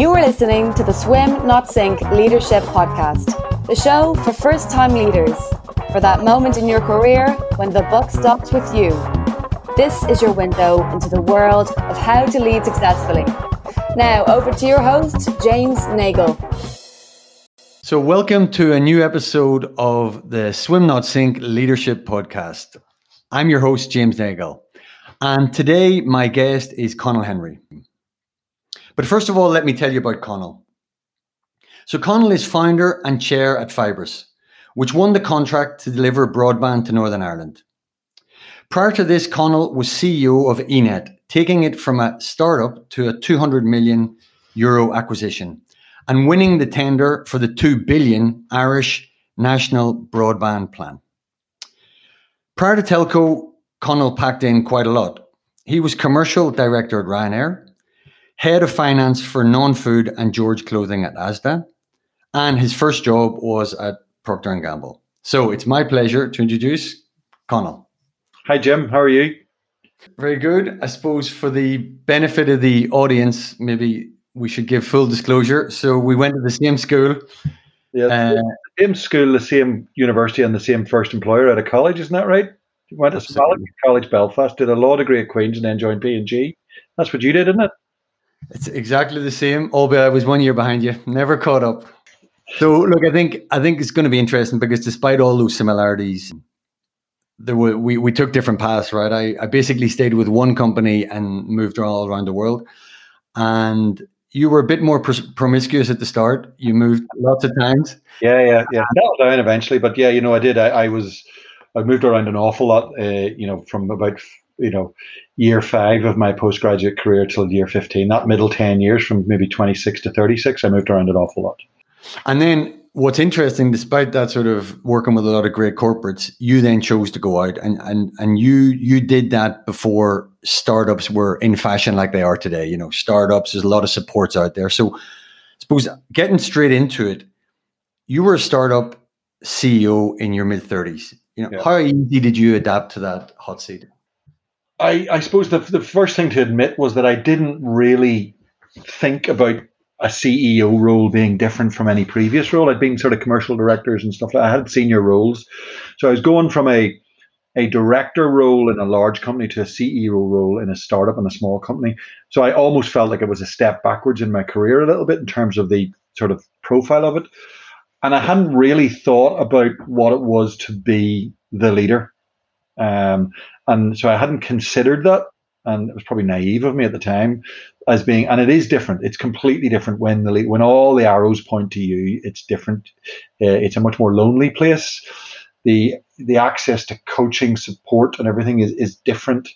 You are listening to the Swim Not Sink Leadership Podcast, the show for first time leaders, for that moment in your career when the buck stops with you. This is your window into the world of how to lead successfully. Now, over to your host, James Nagel. So, welcome to a new episode of the Swim Not Sink Leadership Podcast. I'm your host, James Nagel. And today, my guest is Conall Henry. But first of all, let me tell you about Conall. So, Conall is founder and chair at Fibrus, which won the contract to deliver broadband to Northern Ireland. Prior to this, Conall was CEO of eNet, taking it from a startup to a 200 million euro acquisition and winning the tender for the 2 billion Irish National Broadband Plan. Prior to Telco, Connell packed in quite a lot. He was commercial director at Ryanair, head of finance for non-food and George Clothing at Asda, and his first job was at Procter and Gamble. So it's my pleasure to introduce Conall. Hi Jim, how are you? Very good. I suppose for the benefit of the audience, maybe we should give full disclosure. So we went to the same school. Yeah, uh, same school, the same university, and the same first employer at a college, isn't that right? You went to Smalley College Belfast, did a law degree at Queen's, and then joined P and G. That's what you did, isn't it? It's exactly the same. Albeit I was one year behind you, never caught up. So look, I think I think it's going to be interesting because despite all those similarities, there were we, we took different paths, right? I, I basically stayed with one company and moved all around the world. And you were a bit more pr- promiscuous at the start. You moved lots of times. Yeah, yeah, yeah. Settled down eventually, but yeah, you know, I did. I, I was, I moved around an awful lot. Uh, you know, from about you know year five of my postgraduate career till year fifteen. That middle ten years, from maybe twenty six to thirty six, I moved around an awful lot. And then what's interesting, despite that sort of working with a lot of great corporates, you then chose to go out and and and you you did that before startups were in fashion like they are today. You know, startups, there's a lot of supports out there. So I suppose getting straight into it, you were a startup CEO in your mid 30s. You know, yeah. how easy did you adapt to that hot seat? I, I suppose the, the first thing to admit was that I didn't really think about a CEO role being different from any previous role. I'd been sort of commercial directors and stuff. I had senior roles, so I was going from a a director role in a large company to a CEO role in a startup in a small company. So I almost felt like it was a step backwards in my career a little bit in terms of the sort of profile of it. And I hadn't really thought about what it was to be the leader. Um, and so I hadn't considered that. And it was probably naive of me at the time as being, and it is different. It's completely different when the when all the arrows point to you. It's different. Uh, it's a much more lonely place. The the access to coaching, support, and everything is is different.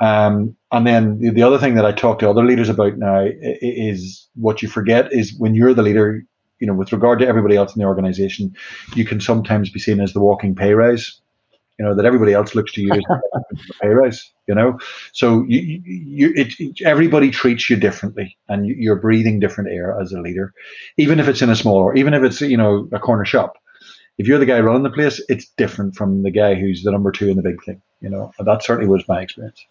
Um, and then the, the other thing that I talk to other leaders about now is what you forget is when you're the leader, you know, with regard to everybody else in the organization, you can sometimes be seen as the walking pay rise you know that everybody else looks to you as a pay rise you know? So you, you it, everybody treats you differently and you, are breathing different air as a leader even if it's in a small or even if it's you know a corner shop. If you're the guy running the place it's different from the guy who's the number two in the big thing you know? And that certainly was my experience.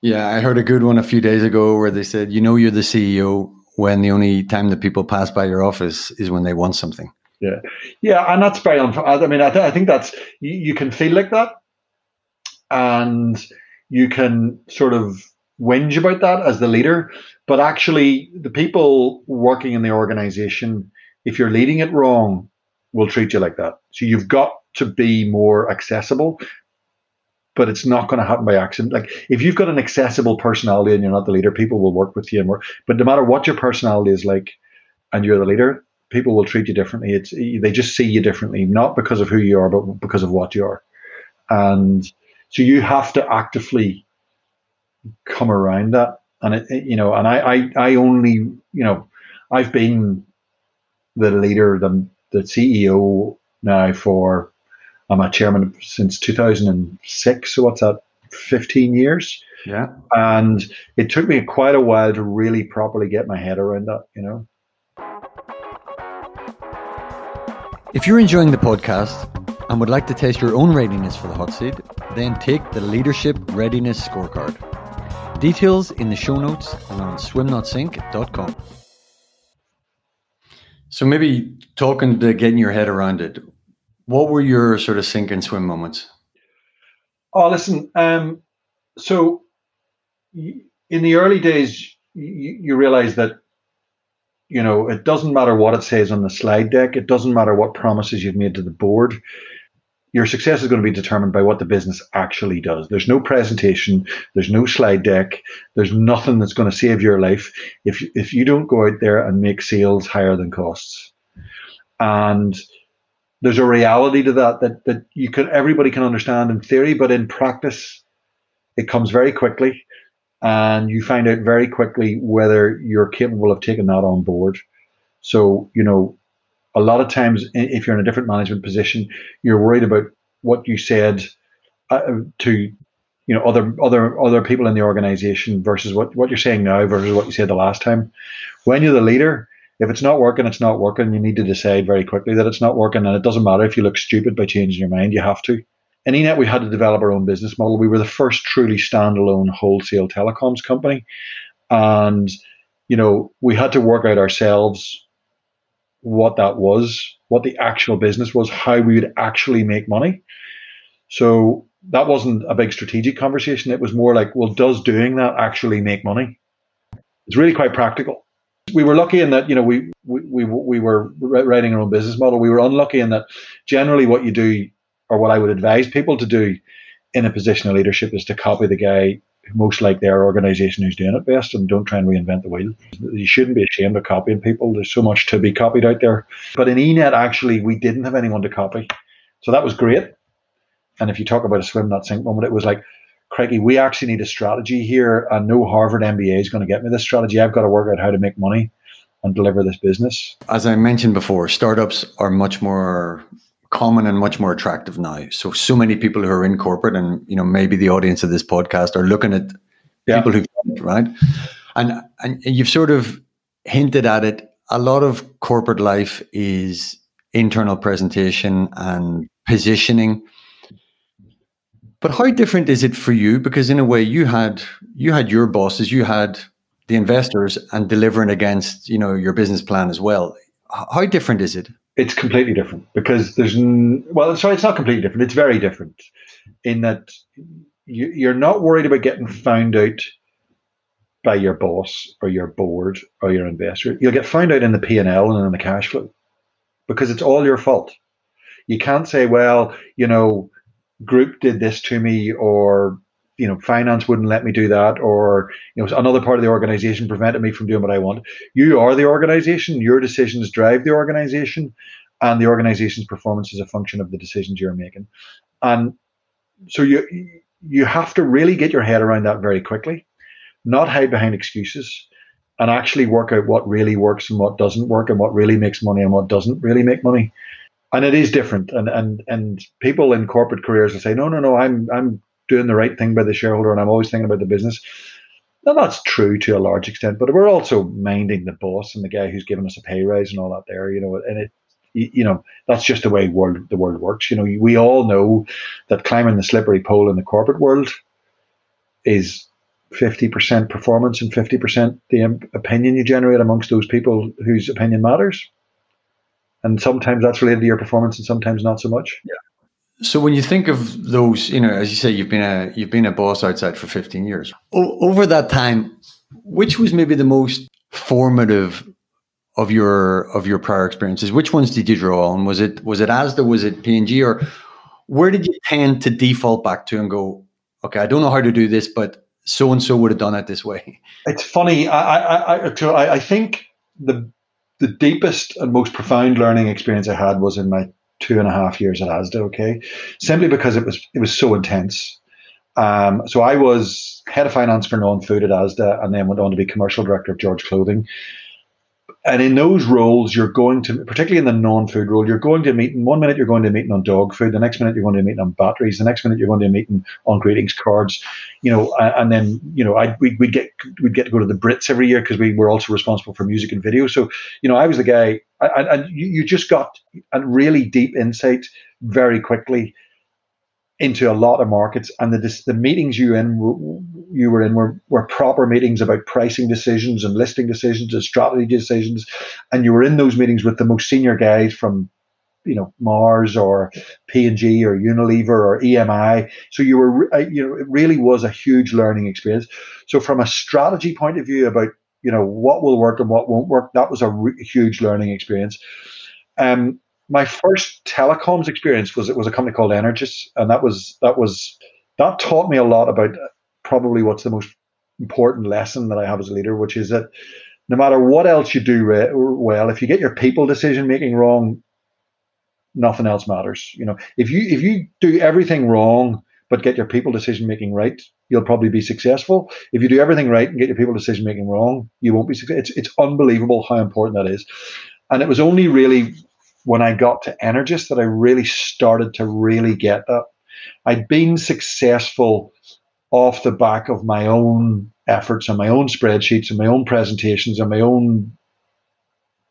Yeah i heard a good one a few days ago where they said you know you're the ceo when the only time that people pass by your office is when they want something yeah, yeah, and that's very. Unf- I mean, I, th- I think that's you, you can feel like that, and you can sort of whinge about that as the leader, but actually, the people working in the organization, if you're leading it wrong, will treat you like that. So you've got to be more accessible, but it's not going to happen by accident. Like if you've got an accessible personality and you're not the leader, people will work with you and work. But no matter what your personality is like, and you're the leader, people will treat you differently. It's they just see you differently, not because of who you are, but because of what you are. And so you have to actively come around that. And it, it, you know, and I, I, I only, you know, I've been the leader, the the CEO now for I'm a chairman since 2006. So what's that? 15 years. Yeah. And it took me quite a while to really properly get my head around that, you know. If you're enjoying the podcast and would like to test your own readiness for the hot seat, then take the Leadership Readiness Scorecard. Details in the show notes and on swimnotsink.com. So maybe talking to getting your head around it, what were your sort of sink and swim moments? Oh, listen. Um, so in the early days, you, you realize that you know it doesn't matter what it says on the slide deck. It doesn't matter what promises you've made to the board. Your success is going to be determined by what the business actually does. There's no presentation. There's no slide deck. There's nothing that's going to save your life if if you don't go out there and make sales higher than costs. And there's a reality to that that that you can everybody can understand in theory, but in practice, it comes very quickly, and you find out very quickly whether you're capable of taking that on board. So you know, a lot of times if you're in a different management position, you're worried about what you said uh, to you know other other other people in the organization versus what what you're saying now versus what you said the last time. When you're the leader if it's not working, it's not working. You need to decide very quickly that it's not working, and it doesn't matter if you look stupid by changing your mind. You have to. In eNet, we had to develop our own business model. We were the first truly standalone wholesale telecoms company, and you know we had to work out ourselves what that was, what the actual business was, how we would actually make money. So that wasn't a big strategic conversation. It was more like, well, does doing that actually make money? It's really quite practical we were lucky in that you know we, we we we were writing our own business model. We were unlucky in that generally what you do or what I would advise people to do in a position of leadership is to copy the guy most like their organization who's doing it best and don't try and reinvent the wheel. You shouldn't be ashamed of copying people. There's so much to be copied out there. But in ENET, actually, we didn't have anyone to copy. So that was great. And if you talk about a swim not sink moment, it was like Craigie, we actually need a strategy here, and no Harvard MBA is going to get me this strategy. I've got to work out how to make money and deliver this business. As I mentioned before, startups are much more common and much more attractive now. So so many people who are in corporate, and you know maybe the audience of this podcast are looking at yeah. people who've done it, right? And and you've sort of hinted at it. A lot of corporate life is internal presentation and positioning but how different is it for you? Because in a way, you had you had your bosses, you had the investors, and delivering against you know your business plan as well. How different is it? It's completely different because there's well, sorry, it's not completely different. It's very different in that you, you're not worried about getting found out by your boss or your board or your investor. You'll get found out in the P and L and in the cash flow because it's all your fault. You can't say, well, you know, group did this to me or you know finance wouldn't let me do that or you know another part of the organization prevented me from doing what i want. You are the organization. Your decisions drive the organization and the organization's performance is a function of the decisions you're making. And so you you have to really get your head around that very quickly not hide behind excuses and actually work out what really works and what doesn't work and what really makes money and what doesn't really make money. And it is different. And and and people in corporate careers will say, no, no, no, I'm I'm doing the right thing by the shareholder, and I'm always thinking about the business. Now that's true to a large extent, but we're also minding the boss and the guy who's giving us a pay rise and all that there, you know, and it you know that's just the way world the world works you know. We all know that climbing the slippery pole in the corporate world is 50% performance and 50% the opinion you generate amongst those people whose opinion matters. And sometimes that's related to your performance and sometimes not so much. Yeah so when you think of those you know as you say you've been a you've been a boss outside for 15 years. O- over that time which was maybe the most formative of your of your prior experiences? Which ones did you draw on? Was it was it asda? Was it P&G or where did you tend to default back to and go okay i don't know how to do this but so and so would have done it this way it's funny. I i i, I think the the deepest and most profound learning experience I had was in my two and a half years at ASDA. Okay, simply because it was it was so intense. Um, so I was head of finance for non-food at ASDA, and then went on to be commercial director of George Clothing and in those roles, you're going to, particularly in the non-food role, you're going to a meeting. One minute you're going to a meeting on dog food, the next minute you're going to a meeting on batteries, the next minute you're going to a meeting on greetings cards, you know. And then you know, I we would get we'd get to go to the Brits every year because we were also responsible for music and video. So you know, I was the guy, and you just got a really deep insight very quickly into a lot of markets, and the the meetings you in you were in were, were proper meetings about pricing decisions and listing decisions and strategy decisions, and you were in those meetings with the most senior guys from you know Mars or P&G or Unilever or EMI. So you were uh, you know it really was a huge learning experience. So from a strategy point of view about you know what will work and what won't work, that was a re- huge learning experience. Um, my first telecoms experience was it was a company called Energis, and that was that was that taught me a lot about probably what's the most important lesson that I have as a leader, which is that no matter what else you do re- well, if you get your people decision making wrong, nothing else matters. You know, if you if you do everything wrong but get your people decision making right, you'll probably be successful. If you do everything right and get your people decision making wrong, you won't be successful. It's it's unbelievable how important that is. And it was only really when I got to Energis that I really started to really get that. I'd been successful off the back of my own efforts and my own spreadsheets and my own presentations and my own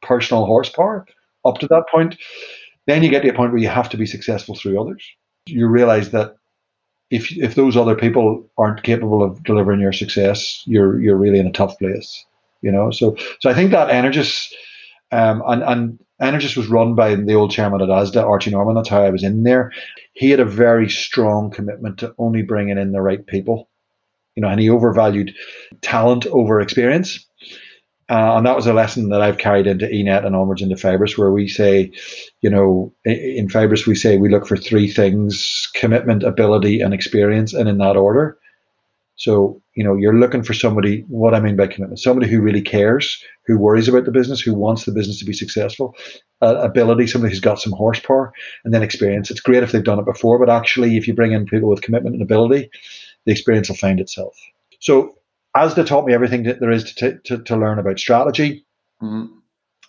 personal horsepower up to that point. Then you get to a point where you have to be successful through others. You realize that if if those other people aren't capable of delivering your success, you're you're really in a tough place. You know, so so I think that Energis um, and and Energis was run by the old chairman at ASDA, Archie Norman. That's how I was in there. He had a very strong commitment to only bringing in the right people, you know, and he overvalued talent over experience. Uh, and that was a lesson that I've carried into ENET and onwards into Fibrus, where we say, you know, in Fibrus, we say we look for three things commitment, ability, and experience, and in that order. So, you know, you're looking for somebody, what I mean by commitment, somebody who really cares, who worries about the business, who wants the business to be successful, uh, ability, somebody who's got some horsepower, and then experience. It's great if they've done it before, but actually, if you bring in people with commitment and ability, the experience will find itself. So, ASDA taught me everything that there is to, to, to learn about strategy mm-hmm.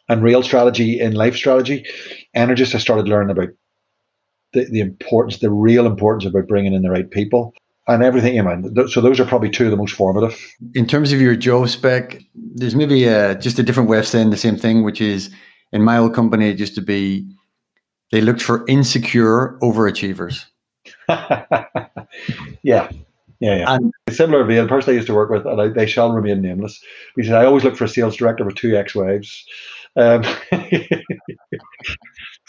and real strategy in life strategy. Energis, I started learning about the, the importance, the real importance about bringing in the right people and everything you know, so those are probably two of the most formative in terms of your job spec there's maybe a, just a different way of saying the same thing which is in my old company it used to be they looked for insecure overachievers yeah yeah, yeah. And, Similar vein, the person I used to work with, and I, they shall remain nameless. He said, I always look for a sales director with two ex-wives. Um,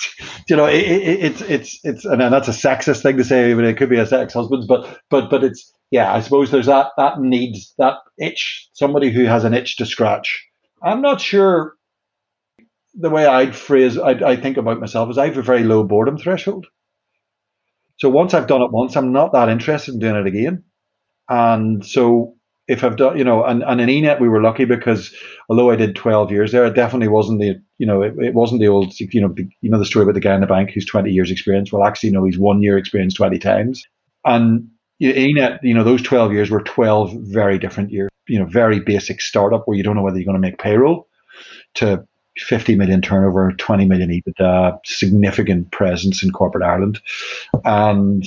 you know, it, it, it's it's it's and that's a sexist thing to say, but it could be a sex husband. But but but it's yeah, I suppose there's that that needs that itch, somebody who has an itch to scratch. I'm not sure. The way I'd phrase, I, I think about myself is I have a very low boredom threshold. So once I've done it once, I'm not that interested in doing it again. And so if I've done, you know, and, and in eNet we were lucky because although I did 12 years there, it definitely wasn't the, you know, it, it wasn't the old, you know, the, you know, the story about the guy in the bank who's 20 years experience. Well, actually, no, he's one year experience 20 times. And ENET, you know, those 12 years were 12 very different years, you know, very basic startup where you don't know whether you're going to make payroll to 50 million turnover, 20 million EBITDA, significant presence in corporate Ireland. And,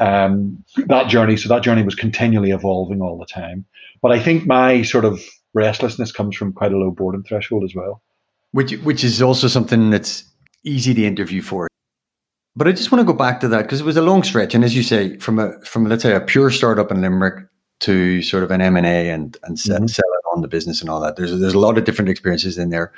um, that journey. So that journey was continually evolving all the time. But I think my sort of restlessness comes from quite a low boredom threshold as well. Which which is also something that's easy to interview for. But I just want to go back to that because it was a long stretch, and as you say, from a from let's say a pure startup in Limerick to sort of an M and A and and mm-hmm. sell it on the business and all that. There's there's a lot of different experiences in there.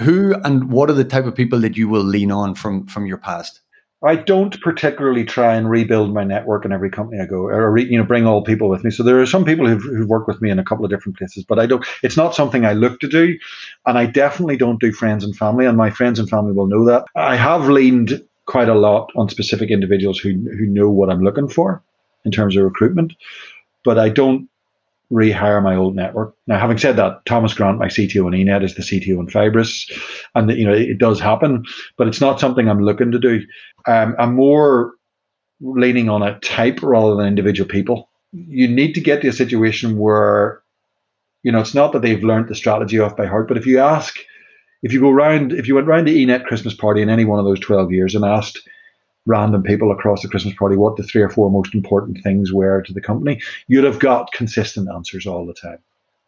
Who and what are the type of people that you will lean on from from your past? I don't particularly try and rebuild my network in every company I go, or you know, bring all people with me. So there are some people who've, who've worked with me in a couple of different places, but I don't. It's not something I look to do, and I definitely don't do friends and family. And my friends and family will know that. I have leaned quite a lot on specific individuals who who know what I'm looking for in terms of recruitment, but I don't rehire my old network. Now, having said that, Thomas Grant, my CTO in Enet, is the CTO in Fibrus, and the, you know it does happen, but it's not something I'm looking to do. Um, I'm more leaning on a type rather than individual people. You need to get to a situation where, you know, it's not that they've learned the strategy off by heart, but if you ask, if you go round, if you went round the Enet Christmas party in any one of those 12 years and asked random people across the Christmas party what the three or four most important things were to the company, you'd have got consistent answers all the time.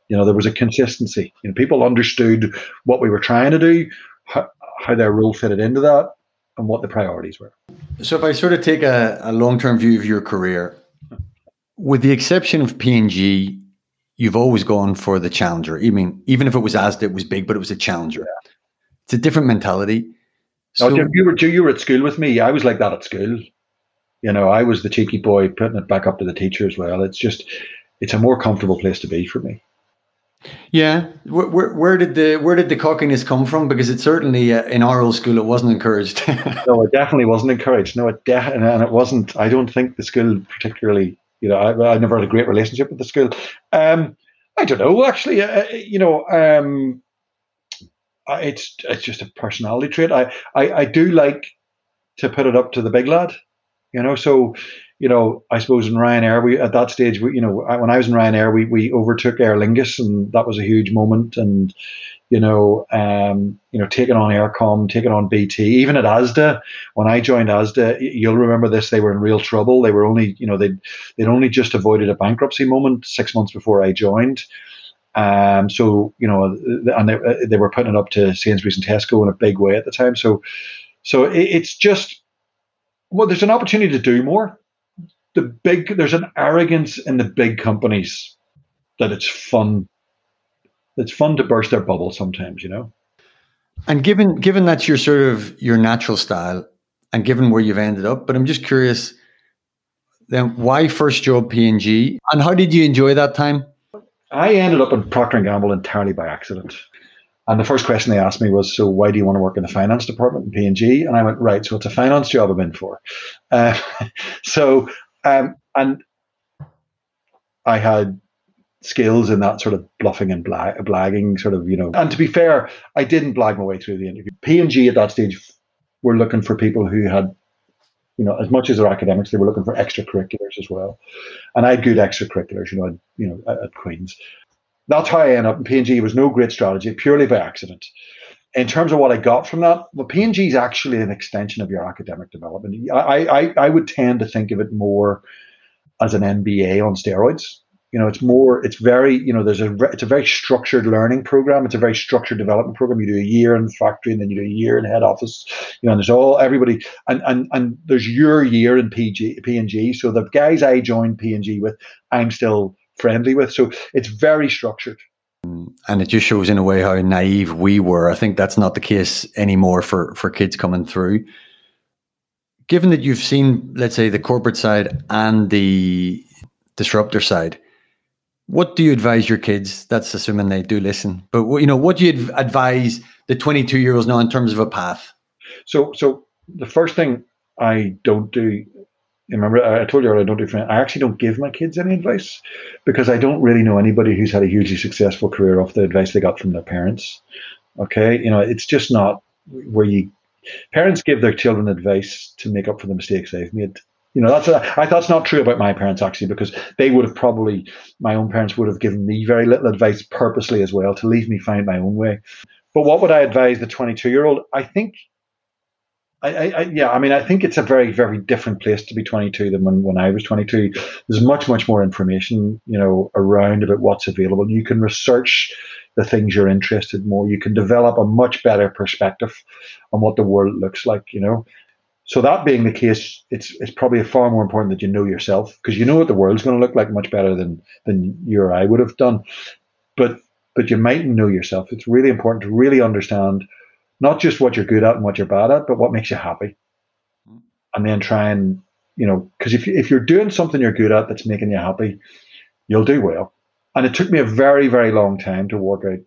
You know, there was a consistency. You know, people understood what we were trying to do, how, how their role fitted into that, and what the priorities were. So if I sort of take a, a long-term view of your career, with the exception of P&G, you've always gone for the challenger. I mean, even if it was Asda, it was big, but it was a challenger. It's a different mentality. So, oh, you were you were at school with me. I was like that at school. You know, I was the cheeky boy putting it back up to the teacher as well. It's just, it's a more comfortable place to be for me. Yeah, where, where, where, did the where did the cockiness come from? Because it certainly uh, in our old school it wasn't encouraged. no, it definitely wasn't encouraged. No, it de- and it wasn't. I don't think the school particularly. You know, I, I never had a great relationship with the school. Um, I don't know. Actually, uh, you know, um, it's it's just a personality trait. I, I I do like to put it up to the big lad. You know, so you know, I suppose in Ryanair, we at that stage, we, you know, when I was in Ryanair, we we overtook Aer Lingus, and that was a huge moment. And you know, um, you know, taking on Eircom, taking on BT, even at ASDA. When I joined ASDA, you'll remember this. They were in real trouble. They were only, you know, they they'd only just avoided a bankruptcy moment six months before I joined. Um, so you know, and they, they were putting it up to Sainsbury's and Tesco in a big way at the time. So, so it, it's just well, there's an opportunity to do more. The big there's an arrogance in the big companies that it's fun it's fun to burst their bubble sometimes you know? And given given that's your sort of your natural style and given where you've ended up but i'm just curious then why first job P&G and how did you enjoy that time i ended up in procter & gamble entirely by accident and the first question they asked me was, "So why do you want to work in the finance department in P&G?" And I went, "Right, so it's a finance job I'm in for." Uh, so um, and I had skills in that sort of bluffing and blag- blagging sort of, you know. And to be fair, I didn't blag my way through the interview. P&G at that stage were looking for people who had, you know, as much as their academics, they were looking for extracurriculars as well. And I had good extracurriculars, you know, you know, at, at Queen's. That's how I ended up in P&G. It was no great strategy, purely by accident in terms of what I got from that, well, P&G is actually an extension of your academic development. I, I, I would tend to think of it more as an MBA on steroids. You know, it's more, it's very, you know, there's a, it's a very structured learning program. It's a very structured development program. You do a year in factory and then you do a year in head office. You know, and there's all everybody, and and and there's your year in PG P&G. So the guys I joined P&G with, I'm still friendly with. So it's very structured and it just shows in a way how naive we were. I think that's not the case anymore for for kids coming through. Given that you've seen, let's say, the corporate side and the disruptor side, what do you advise your kids? That's assuming they do listen. But you know, what do you advise the 22 year olds now in terms of a path? So, so the first thing I don't do remember I told you I don't do. I actually don't give my kids any advice because I don't really know anybody who's had a hugely successful career off the advice they got from their parents. Okay, you know, it's just not where you parents give their children advice to make up for the mistakes they've made. You know, that's a, I that's not true about my parents actually because they would have probably my own parents would have given me very little advice purposely as well to leave me find my own way. But what would I advise the 22 year old? I think I, I, yeah, I mean, I think it's a very, very different place to be 22 than when, when I was 22. There's much, much more information, you know, around about what's available. You can research the things you're interested more. You can develop a much better perspective on what the world looks like, you know. So that being the case, it's it's probably far more important that you know yourself because you know what the world's going to look like much better than than you or I would have done. But but you mightn't know yourself. It's really important to really understand not just what you're good at and what you're bad at, but what makes you happy. Hmm. And then try and, you know, because if, if you're doing something you're good at that's making you happy, you'll do well. And it took me a very, very long time to work out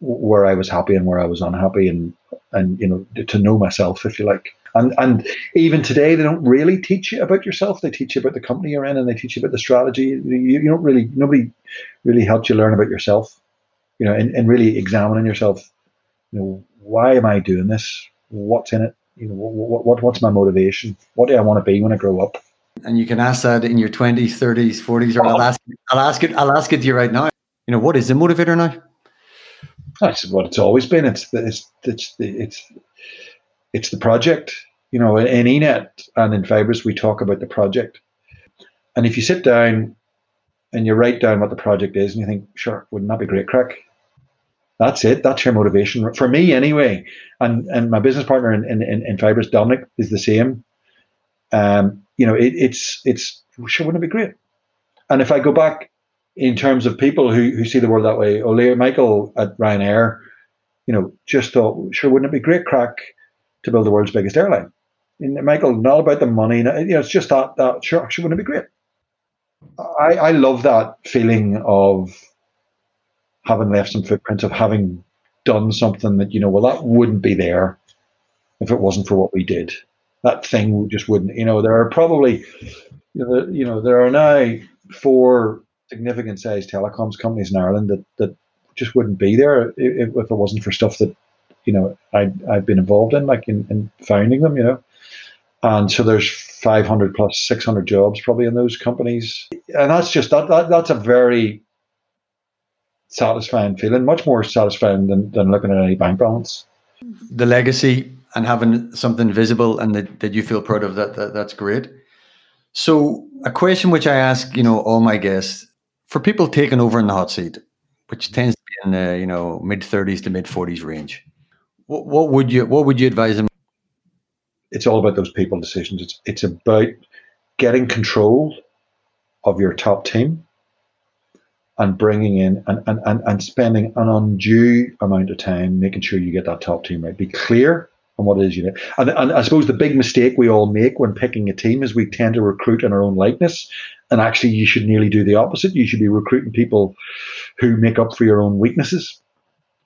where I was happy and where I was unhappy and, and you know, to know myself, if you like. And and even today, they don't really teach you about yourself. They teach you about the company you're in, and they teach you about the strategy. You, you don't really nobody really helps you learn about yourself, you know, and, and really examining yourself you know, why am I doing this? What's in it? You know, what, what what's my motivation? What do I want to be when I grow up? And you can ask that in your twenties, thirties, forties, or I'll ask, I'll ask it, I'll ask it to you right now. You know, what is the motivator now? That's what it's always been. It's the, it's it's the, it's it's the project. You know, in eNet and in Fibrus, we talk about the project. And if you sit down and you write down what the project is, and you think, sure, wouldn't that be great crack? That's it. That's your motivation for me, anyway. And and my business partner in in, in, Fibrus, Dominic, is the same. Um, you know, it, it's it's sure wouldn't it be great? And if I go back in terms of people who, who see the world that way, Ole Michael at Ryanair, you know, just thought, sure, wouldn't it be great crack to build the world's biggest airline? And Michael, not about the money, you know, it's just that that sure, sure wouldn't it be great? I, I love that feeling of having left some footprints, of having done something that, you know, well, that wouldn't be there if it wasn't for what we did. That thing just wouldn't, you know, there are probably, you know there are now four significant sized telecoms companies in Ireland that, that just wouldn't be there if, if it wasn't for stuff that, you know, I, I've been involved in, like in, in founding them, you know. And so there's 500 plus 600 jobs probably in those companies. And that's just, that, that that's a very satisfying feeling, much more satisfying than, than looking at any bank balance. The legacy and having something visible and that, that you feel proud of that, that that's great. So a question which I ask, you know, all my guests for people taking over in the hot seat, which tends to be in the you know mid thirties to mid forties range, what, what would you what would you advise them? It's all about those people decisions. It's it's about getting control of your top team and bringing in and, and, and, and spending an undue amount of time making sure you get that top team right. Be clear on what it is you need. And, and I suppose the big mistake we all make when picking a team is we tend to recruit in our own likeness. And actually, you should nearly do the opposite. You should be recruiting people who make up for your own weaknesses.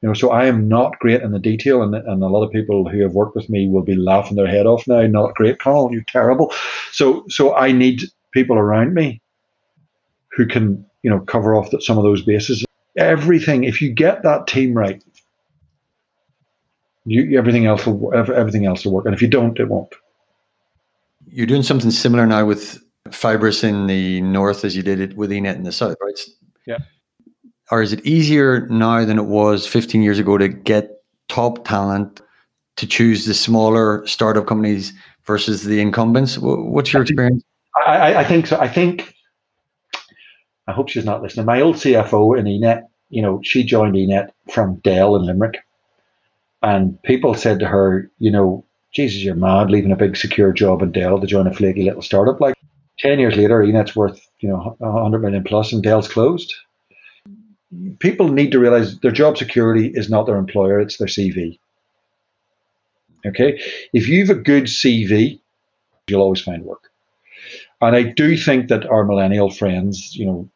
You know, so I am not great in the detail, and, and a lot of people who have worked with me will be laughing their head off now. Not great, Conall, you're terrible. So, so I need people around me who can you know, cover off that some of those bases. Everything, if you get that team right, you, everything else will everything else will work, and if you don't, it won't. You're doing something similar now with Fibrus in the north as you did it with Enet in the south, right? Yeah. Or is it easier now than it was 15 years ago to get top talent to choose the smaller startup companies versus the incumbents? What's your experience? I, I think so. I think I hope she's not listening. My old CFO in Enet, you know, she joined Enet from Dell in Limerick. And people said to her, you know, Jesus, you're mad leaving a big secure job in Dell to join a flaky little startup. Like 10 years later, Enet's worth, you know, 100 million plus and Dell's closed. People need to realize their job security is not their employer, it's their CV. Okay? If you have a good CV, you'll always find work. And I do think that our millennial friends, you know,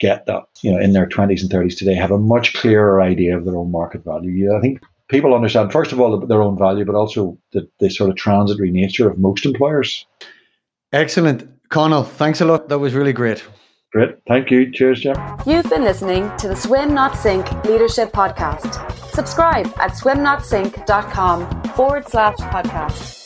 get that, you know, in their 20s and 30s today, have a much clearer idea of their own market value. I think people understand, first of all, their own value, but also the, the sort of transitory nature of most employers. Excellent. Conall, thanks a lot. That was really great. Great. Thank you. Cheers, Jim. You've been listening to the Swim Not Sink Leadership Podcast. Subscribe at swimnotsink.com forward slash podcast.